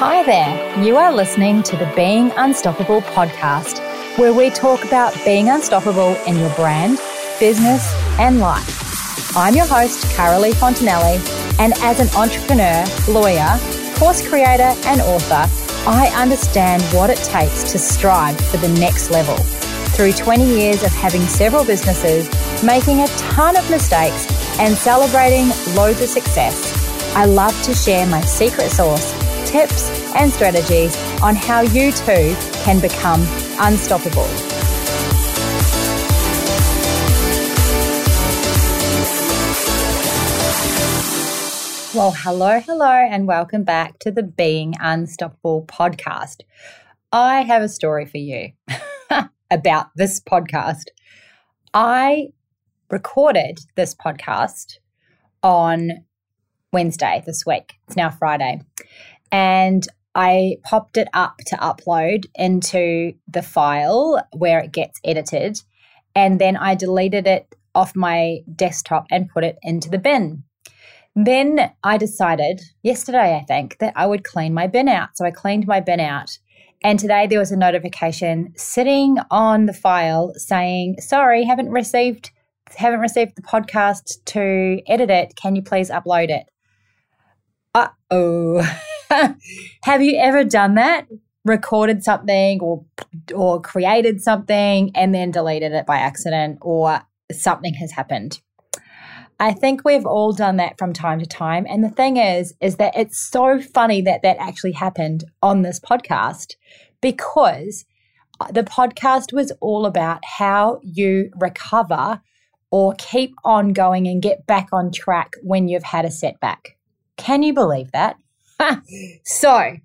Hi there. You are listening to the Being Unstoppable podcast, where we talk about being unstoppable in your brand, business, and life. I'm your host, Carolee Fontanelli, and as an entrepreneur, lawyer, course creator, and author, I understand what it takes to strive for the next level. Through 20 years of having several businesses, making a ton of mistakes, and celebrating loads of success, I love to share my secret sauce tips and strategies on how you too can become unstoppable. Well, hello, hello, and welcome back to the Being Unstoppable podcast. I have a story for you about this podcast. I recorded this podcast on Wednesday this week. It's now Friday and I popped it up to upload into the file where it gets edited. And then I deleted it off my desktop and put it into the bin. Then I decided yesterday, I think, that I would clean my bin out. So I cleaned my bin out. And today there was a notification sitting on the file saying, sorry, haven't received haven't received the podcast to edit it. Can you please upload it? Uh oh. Have you ever done that? Recorded something or or created something and then deleted it by accident or something has happened. I think we've all done that from time to time and the thing is is that it's so funny that that actually happened on this podcast because the podcast was all about how you recover or keep on going and get back on track when you've had a setback. Can you believe that? so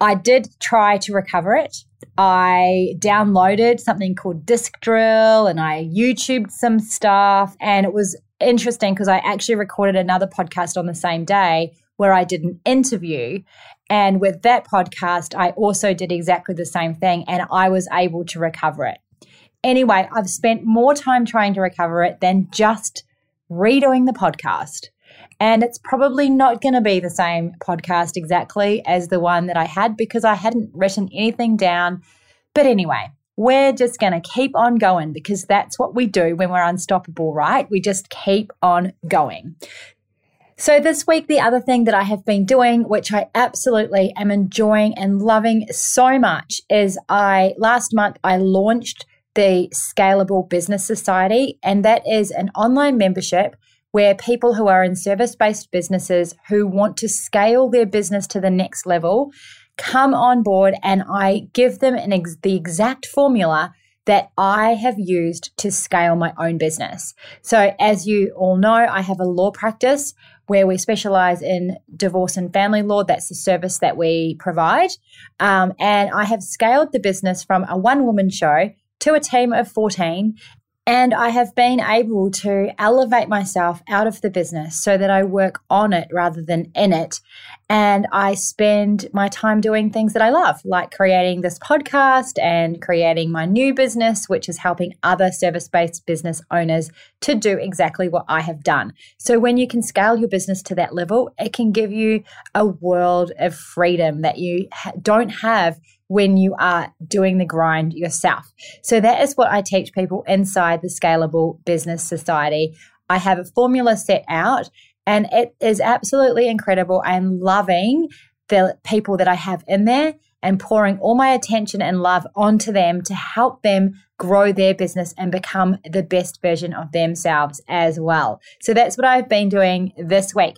I did try to recover it. I downloaded something called Disk Drill and I YouTubed some stuff. And it was interesting because I actually recorded another podcast on the same day where I did an interview. And with that podcast, I also did exactly the same thing and I was able to recover it. Anyway, I've spent more time trying to recover it than just redoing the podcast. And it's probably not going to be the same podcast exactly as the one that I had because I hadn't written anything down. But anyway, we're just going to keep on going because that's what we do when we're unstoppable, right? We just keep on going. So, this week, the other thing that I have been doing, which I absolutely am enjoying and loving so much, is I last month I launched the Scalable Business Society, and that is an online membership where people who are in service based businesses who want to scale their business to the next level come on board and I give them ex- the exact formula that I have used to scale my own business. So, as you all know, I have a law practice where we specialize in divorce and family law. That's the service that we provide. Um, and I have scaled the business from a one woman show to a team of 14 and I have been able to elevate myself out of the business so that I work on it rather than in it. And I spend my time doing things that I love, like creating this podcast and creating my new business, which is helping other service based business owners to do exactly what I have done. So when you can scale your business to that level, it can give you a world of freedom that you don't have when you are doing the grind yourself. So that is what I teach people inside the Scalable Business Society. I have a formula set out and it is absolutely incredible. I'm loving the people that I have in there and pouring all my attention and love onto them to help them grow their business and become the best version of themselves as well. So that's what I've been doing this week.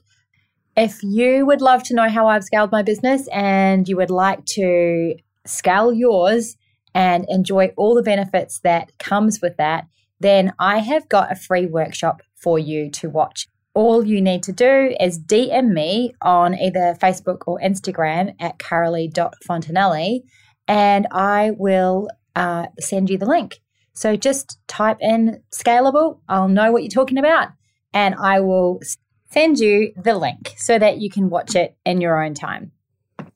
If you would love to know how I've scaled my business and you would like to scale yours and enjoy all the benefits that comes with that, then I have got a free workshop for you to watch. All you need to do is DM me on either Facebook or Instagram at carolee.fontanelli and I will uh, send you the link. So just type in scalable, I'll know what you're talking about, and I will send you the link so that you can watch it in your own time.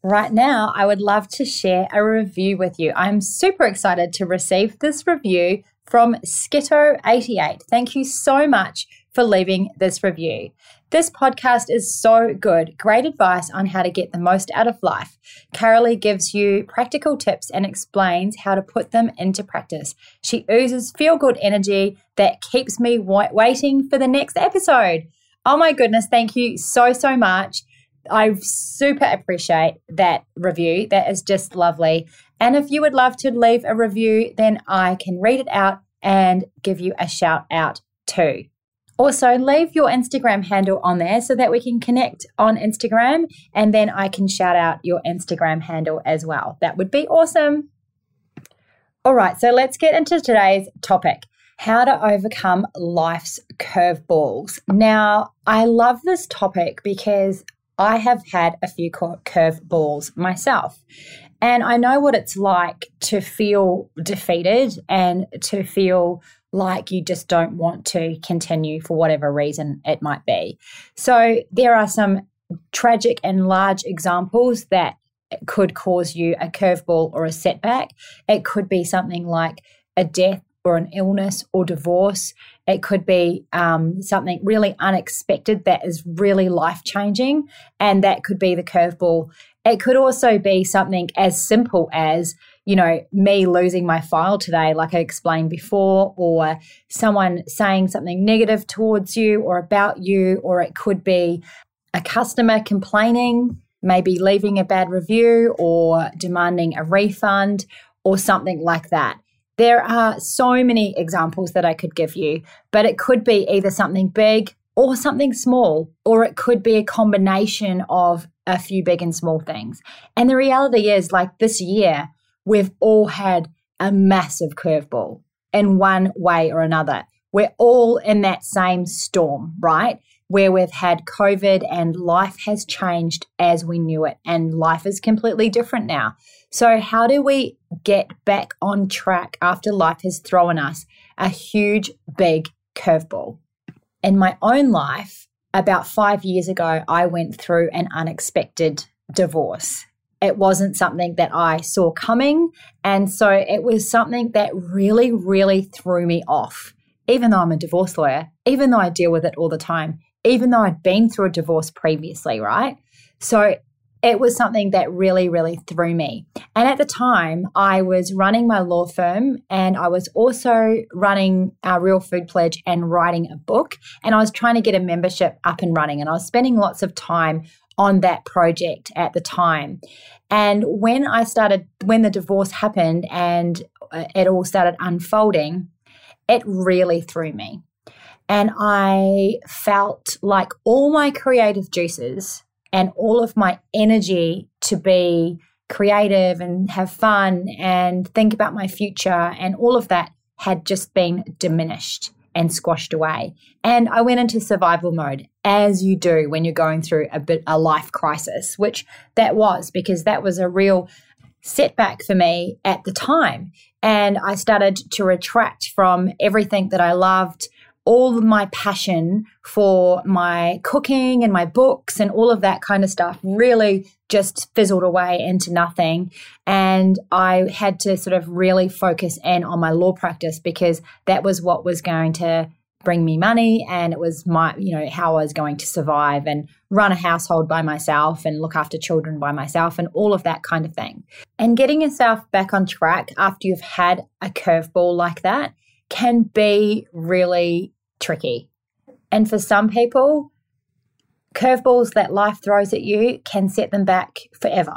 Right now, I would love to share a review with you. I'm super excited to receive this review from Skitto88. Thank you so much for leaving this review. This podcast is so good. Great advice on how to get the most out of life. Carolee gives you practical tips and explains how to put them into practice. She oozes feel good energy that keeps me waiting for the next episode. Oh my goodness, thank you so, so much. I super appreciate that review. That is just lovely. And if you would love to leave a review, then I can read it out and give you a shout out too. Also, leave your Instagram handle on there so that we can connect on Instagram and then I can shout out your Instagram handle as well. That would be awesome. All right, so let's get into today's topic how to overcome life's curveballs. Now, I love this topic because I have had a few curveballs myself. And I know what it's like to feel defeated and to feel like you just don't want to continue for whatever reason it might be. So there are some tragic and large examples that could cause you a curveball or a setback. It could be something like a death or an illness or divorce. It could be um, something really unexpected that is really life changing, and that could be the curveball. It could also be something as simple as you know, me losing my file today, like I explained before, or someone saying something negative towards you or about you, or it could be a customer complaining, maybe leaving a bad review or demanding a refund or something like that. There are so many examples that I could give you, but it could be either something big or something small, or it could be a combination of a few big and small things. And the reality is, like this year, we've all had a massive curveball in one way or another. We're all in that same storm, right? Where we've had COVID and life has changed as we knew it, and life is completely different now. So, how do we get back on track after life has thrown us a huge, big curveball? In my own life, about five years ago, I went through an unexpected divorce. It wasn't something that I saw coming. And so it was something that really, really threw me off. Even though I'm a divorce lawyer, even though I deal with it all the time, even though I'd been through a divorce previously, right? So it was something that really, really threw me. And at the time, I was running my law firm and I was also running our Real Food Pledge and writing a book. And I was trying to get a membership up and running. And I was spending lots of time on that project at the time. And when I started, when the divorce happened and uh, it all started unfolding, it really threw me. And I felt like all my creative juices and all of my energy to be creative and have fun and think about my future and all of that had just been diminished and squashed away. And I went into survival mode, as you do when you're going through a bit a life crisis, which that was because that was a real setback for me at the time. And I started to retract from everything that I loved all of my passion for my cooking and my books and all of that kind of stuff really just fizzled away into nothing. And I had to sort of really focus in on my law practice because that was what was going to bring me money and it was my you know how I was going to survive and run a household by myself and look after children by myself and all of that kind of thing. And getting yourself back on track after you've had a curveball like that can be really tricky. And for some people, curveballs that life throws at you can set them back forever.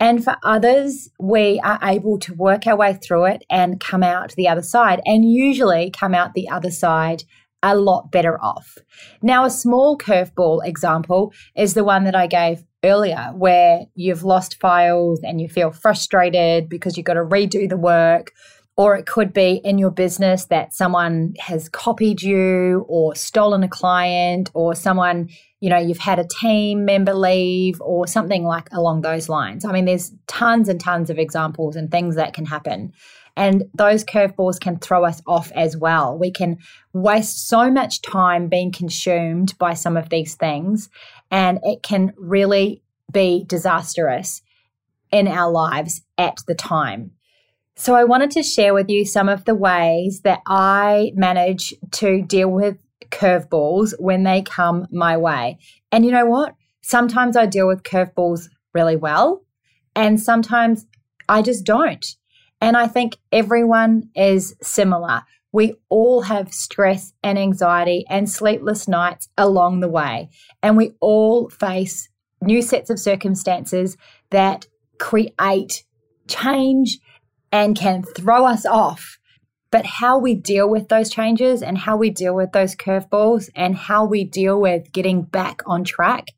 And for others, we are able to work our way through it and come out the other side, and usually come out the other side a lot better off. Now, a small curveball example is the one that I gave earlier, where you've lost files and you feel frustrated because you've got to redo the work or it could be in your business that someone has copied you or stolen a client or someone, you know, you've had a team member leave or something like along those lines. I mean, there's tons and tons of examples and things that can happen. And those curveballs can throw us off as well. We can waste so much time being consumed by some of these things, and it can really be disastrous in our lives at the time. So, I wanted to share with you some of the ways that I manage to deal with curveballs when they come my way. And you know what? Sometimes I deal with curveballs really well, and sometimes I just don't. And I think everyone is similar. We all have stress and anxiety and sleepless nights along the way. And we all face new sets of circumstances that create change and can throw us off. But how we deal with those changes and how we deal with those curveballs and how we deal with getting back on track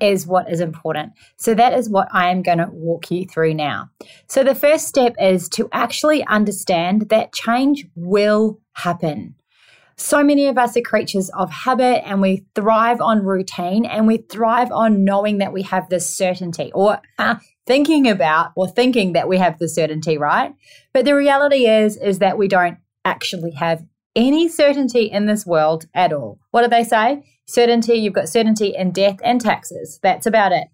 is what is important. So, that is what I am going to walk you through now. So, the first step is to actually understand that change will happen. So many of us are creatures of habit and we thrive on routine and we thrive on knowing that we have this certainty or uh, thinking about or thinking that we have the certainty, right? But the reality is is that we don't actually have any certainty in this world at all. What do they say? Certainty, you've got certainty in death and taxes. That's about it.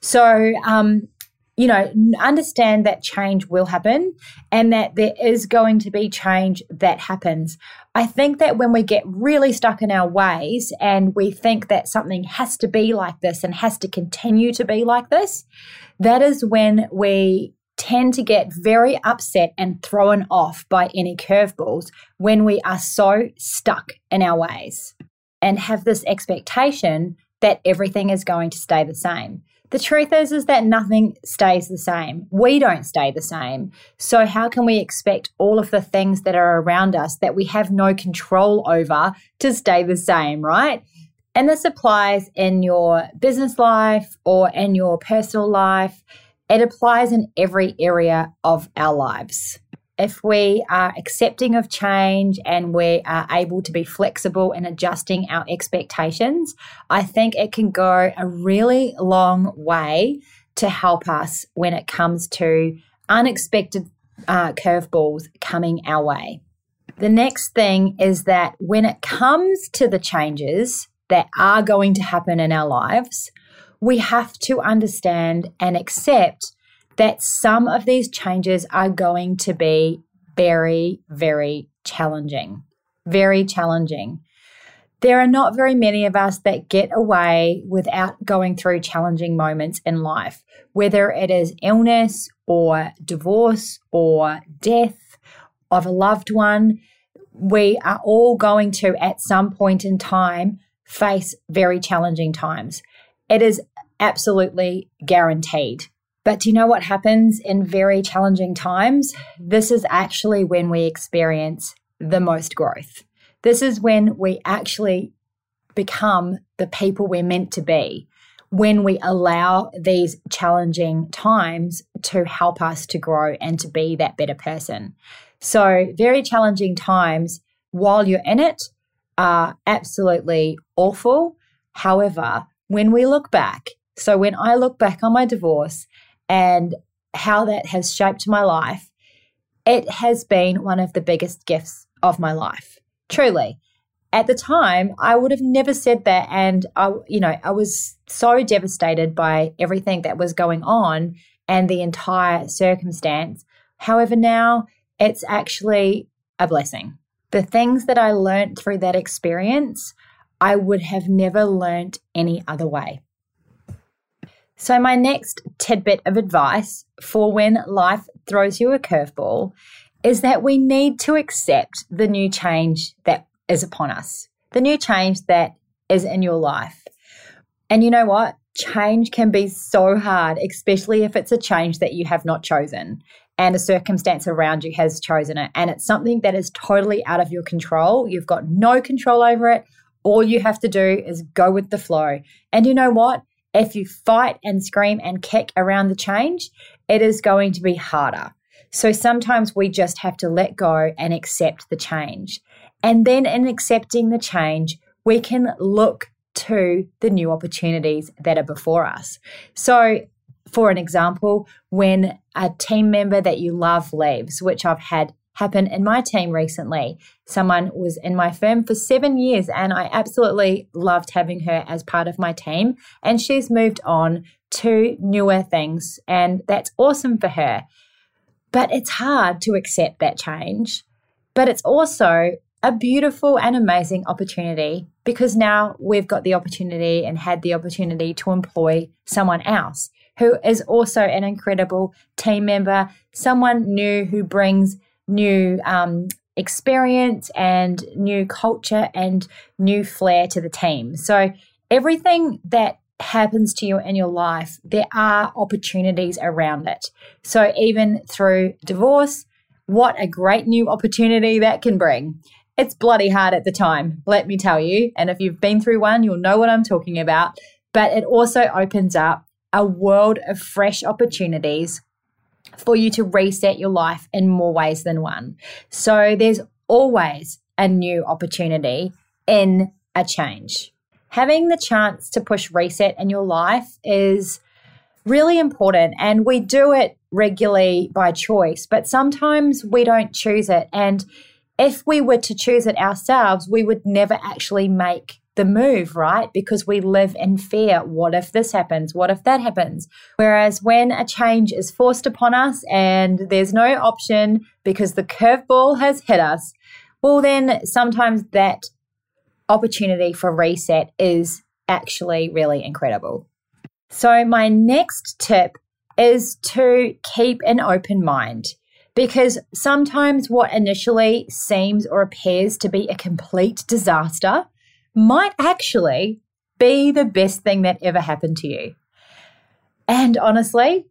So, um, you know, understand that change will happen and that there is going to be change that happens. I think that when we get really stuck in our ways and we think that something has to be like this and has to continue to be like this, that is when we tend to get very upset and thrown off by any curveballs when we are so stuck in our ways and have this expectation that everything is going to stay the same. The truth is is that nothing stays the same. We don't stay the same. So how can we expect all of the things that are around us that we have no control over to stay the same, right? And this applies in your business life or in your personal life. It applies in every area of our lives if we are accepting of change and we are able to be flexible in adjusting our expectations, I think it can go a really long way to help us when it comes to unexpected uh, curveballs coming our way. The next thing is that when it comes to the changes that are going to happen in our lives, we have to understand and accept that some of these changes are going to be very, very challenging. Very challenging. There are not very many of us that get away without going through challenging moments in life, whether it is illness or divorce or death of a loved one. We are all going to, at some point in time, face very challenging times. It is absolutely guaranteed. But do you know what happens in very challenging times? This is actually when we experience the most growth. This is when we actually become the people we're meant to be, when we allow these challenging times to help us to grow and to be that better person. So, very challenging times while you're in it are absolutely awful. However, when we look back, so when I look back on my divorce and how that has shaped my life, it has been one of the biggest gifts of my life. Truly. At the time, I would have never said that. And I, you know, I was so devastated by everything that was going on and the entire circumstance. However, now it's actually a blessing. The things that I learned through that experience, I would have never learned any other way. So, my next tidbit of advice for when life throws you a curveball is that we need to accept the new change that is upon us, the new change that is in your life. And you know what? Change can be so hard, especially if it's a change that you have not chosen and a circumstance around you has chosen it. And it's something that is totally out of your control. You've got no control over it. All you have to do is go with the flow. And you know what? If you fight and scream and kick around the change, it is going to be harder. So sometimes we just have to let go and accept the change. And then in accepting the change, we can look to the new opportunities that are before us. So, for an example, when a team member that you love leaves, which I've had happen in my team recently. Someone was in my firm for seven years, and I absolutely loved having her as part of my team. And she's moved on to newer things, and that's awesome for her. But it's hard to accept that change. But it's also a beautiful and amazing opportunity because now we've got the opportunity and had the opportunity to employ someone else who is also an incredible team member, someone new who brings new um, experience and new culture and new flair to the team. So, everything that happens to you in your life, there are opportunities around it. So, even through divorce, what a great new opportunity that can bring. It's bloody hard at the time, let me tell you. And if you've been through one, you'll know what I'm talking about. But it also opens up a world of fresh opportunities for you to reset your life in more ways than one. So there's always a new opportunity in a change. Having the chance to push reset in your life is really important, and we do it regularly by choice, but sometimes we don't choose it. And if we were to choose it ourselves, we would never actually make the move, right? Because we live in fear. What if this happens? What if that happens? Whereas when a change is forced upon us and there's no option because the curveball has hit us, well, then sometimes that opportunity for reset is actually really incredible. So, my next tip is to keep an open mind because sometimes what initially seems or appears to be a complete disaster might actually be the best thing that ever happened to you. And honestly,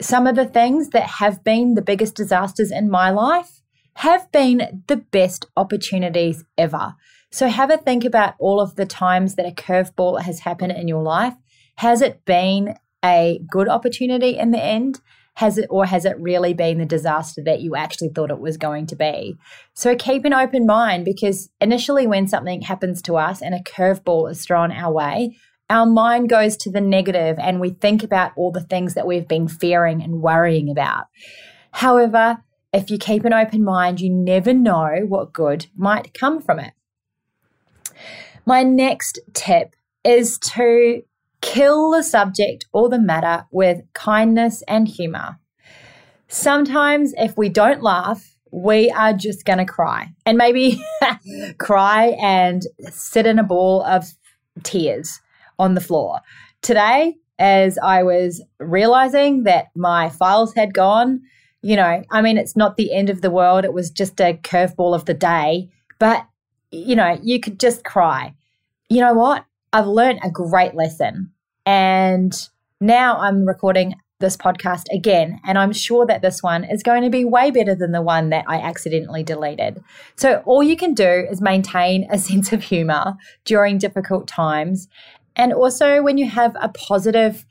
some of the things that have been the biggest disasters in my life have been the best opportunities ever. So have a think about all of the times that a curveball has happened in your life. Has it been a good opportunity in the end? Has it or has it really been the disaster that you actually thought it was going to be? So keep an open mind because initially when something happens to us and a curveball is thrown our way our mind goes to the negative and we think about all the things that we've been fearing and worrying about. However if you keep an open mind you never know what good might come from it. My next tip is to Kill the subject or the matter with kindness and humor. Sometimes, if we don't laugh, we are just going to cry and maybe cry and sit in a ball of tears on the floor. Today, as I was realizing that my files had gone, you know, I mean, it's not the end of the world. It was just a curveball of the day, but, you know, you could just cry. You know what? I've learned a great lesson. And now I'm recording this podcast again, and I'm sure that this one is going to be way better than the one that I accidentally deleted. So, all you can do is maintain a sense of humor during difficult times. And also, when you have a positive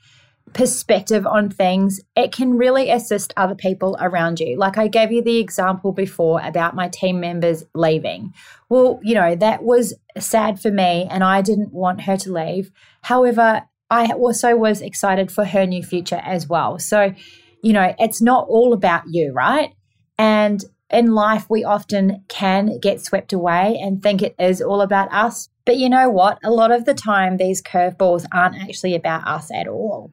perspective on things, it can really assist other people around you. Like I gave you the example before about my team members leaving. Well, you know, that was sad for me and I didn't want her to leave. However, I also was excited for her new future as well. So, you know, it's not all about you, right? And in life, we often can get swept away and think it is all about us. But you know what? A lot of the time, these curveballs aren't actually about us at all.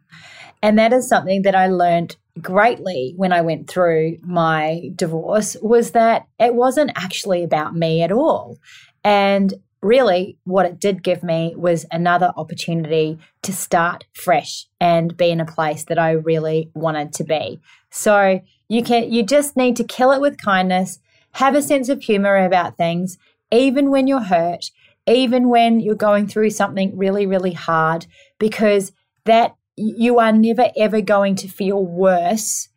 And that is something that I learned greatly when I went through my divorce was that it wasn't actually about me at all. And really, what it did give me was another opportunity to start fresh and be in a place that I really wanted to be. So you can you just need to kill it with kindness, have a sense of humor about things, even when you're hurt, even when you're going through something really, really hard, because that you are never ever going to feel worse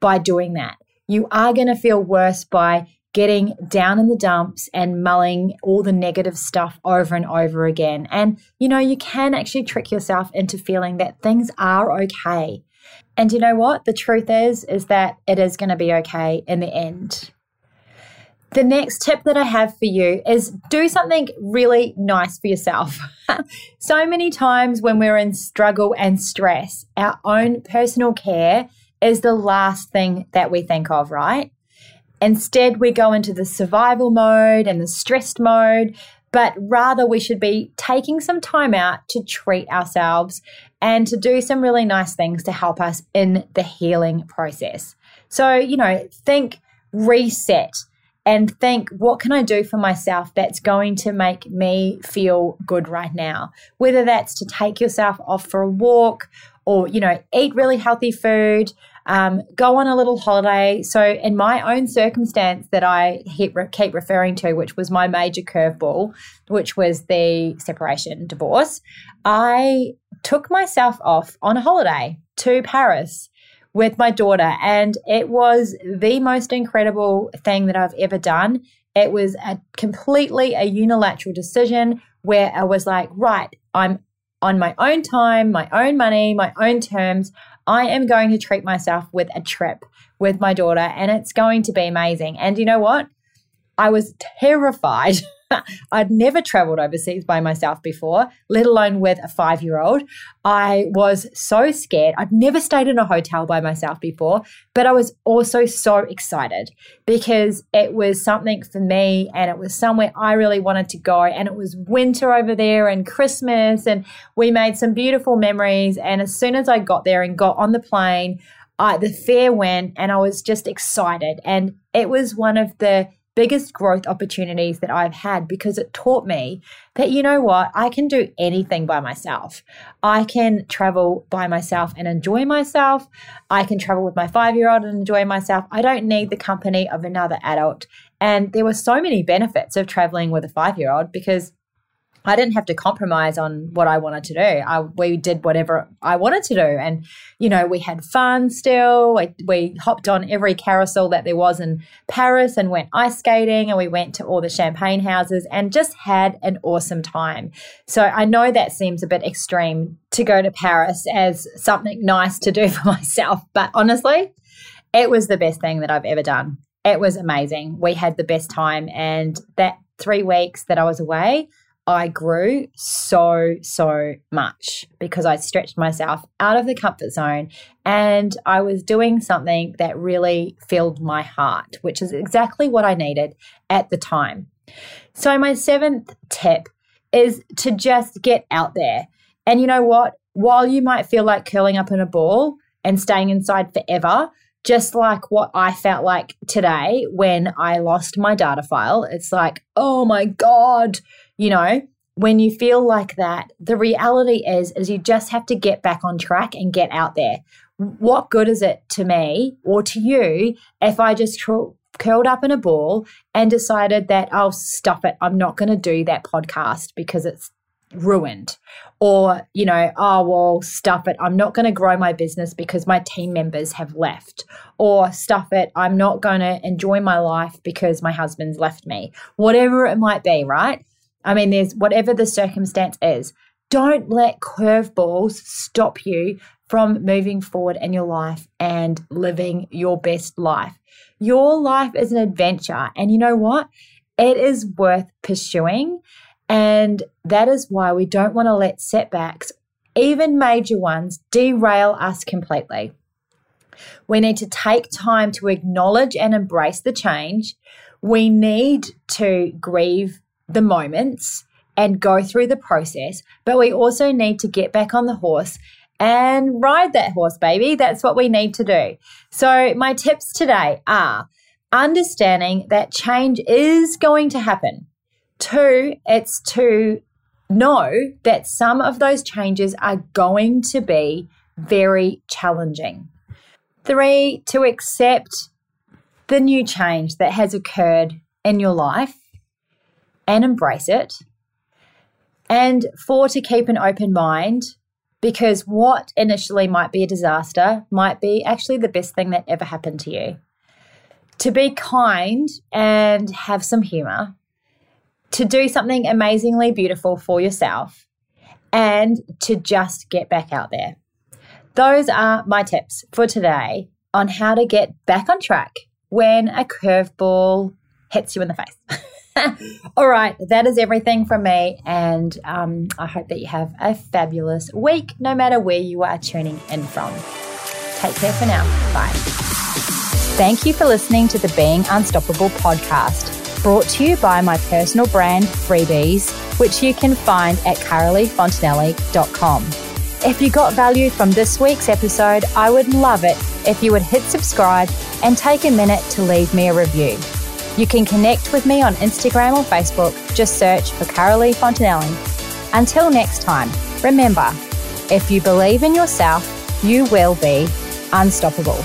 by doing that. You are going to feel worse by getting down in the dumps and mulling all the negative stuff over and over again. And, you know, you can actually trick yourself into feeling that things are okay. And you know what? The truth is, is that it is going to be okay in the end. The next tip that I have for you is do something really nice for yourself. so many times when we're in struggle and stress, our own personal care is the last thing that we think of, right? Instead, we go into the survival mode and the stressed mode. But rather we should be taking some time out to treat ourselves and to do some really nice things to help us in the healing process. So, you know, think reset and think, what can I do for myself that's going to make me feel good right now? Whether that's to take yourself off for a walk or, you know, eat really healthy food, um, go on a little holiday. So, in my own circumstance that I keep, keep referring to, which was my major curveball, which was the separation divorce, I took myself off on a holiday to Paris with my daughter, and it was the most incredible thing that I've ever done. It was a completely a unilateral decision where I was like, right, I'm on my own time, my own money, my own terms. I am going to treat myself with a trip with my daughter, and it's going to be amazing. And you know what? I was terrified I'd never traveled overseas by myself before, let alone with a five year old. I was so scared. I'd never stayed in a hotel by myself before, but I was also so excited because it was something for me and it was somewhere I really wanted to go. And it was winter over there and Christmas, and we made some beautiful memories. And as soon as I got there and got on the plane, I, the fare went and I was just excited. And it was one of the biggest growth opportunities that I've had because it taught me that, you know what, I can do anything by myself. I can travel by myself and enjoy myself. I can travel with my five year old and enjoy myself. I don't need the company of another adult. And there were so many benefits of traveling with a five year old because I didn't have to compromise on what I wanted to do. I, we did whatever I wanted to do. And, you know, we had fun still. We, we hopped on every carousel that there was in Paris and went ice skating and we went to all the champagne houses and just had an awesome time. So I know that seems a bit extreme to go to Paris as something nice to do for myself. But honestly, it was the best thing that I've ever done. It was amazing. We had the best time. And that three weeks that I was away, I grew so, so much because I stretched myself out of the comfort zone and I was doing something that really filled my heart, which is exactly what I needed at the time. So, my seventh tip is to just get out there. And you know what? While you might feel like curling up in a ball and staying inside forever, just like what I felt like today when I lost my data file, it's like, oh my God, you know, when you feel like that, the reality is is you just have to get back on track and get out there. What good is it to me or to you if I just curled up in a ball and decided that I'll oh, stop it. I'm not going to do that podcast because it's ruined. Or, you know, oh, well, stuff it. I'm not going to grow my business because my team members have left. Or stuff it. I'm not going to enjoy my life because my husband's left me. Whatever it might be, right? I mean, there's whatever the circumstance is. Don't let curveballs stop you from moving forward in your life and living your best life. Your life is an adventure. And you know what? It is worth pursuing. And that is why we don't want to let setbacks, even major ones, derail us completely. We need to take time to acknowledge and embrace the change. We need to grieve the moments and go through the process, but we also need to get back on the horse and ride that horse, baby. That's what we need to do. So, my tips today are understanding that change is going to happen. Two, it's to know that some of those changes are going to be very challenging. Three, to accept the new change that has occurred in your life and embrace it. And four, to keep an open mind because what initially might be a disaster might be actually the best thing that ever happened to you. To be kind and have some humor, to do something amazingly beautiful for yourself, and to just get back out there. Those are my tips for today on how to get back on track when a curveball hits you in the face. All right, that is everything from me. And um, I hope that you have a fabulous week, no matter where you are tuning in from. Take care for now. Bye. Thank you for listening to the Being Unstoppable podcast. brought to you by my personal brand, Freebies, which you can find at caroleefontanelli.com. If you got value from this week's episode, I would love it if you would hit subscribe and take a minute to leave me a review. You can connect with me on Instagram or Facebook. Just search for Carolee Fontanelli. Until next time, remember, if you believe in yourself, you will be unstoppable.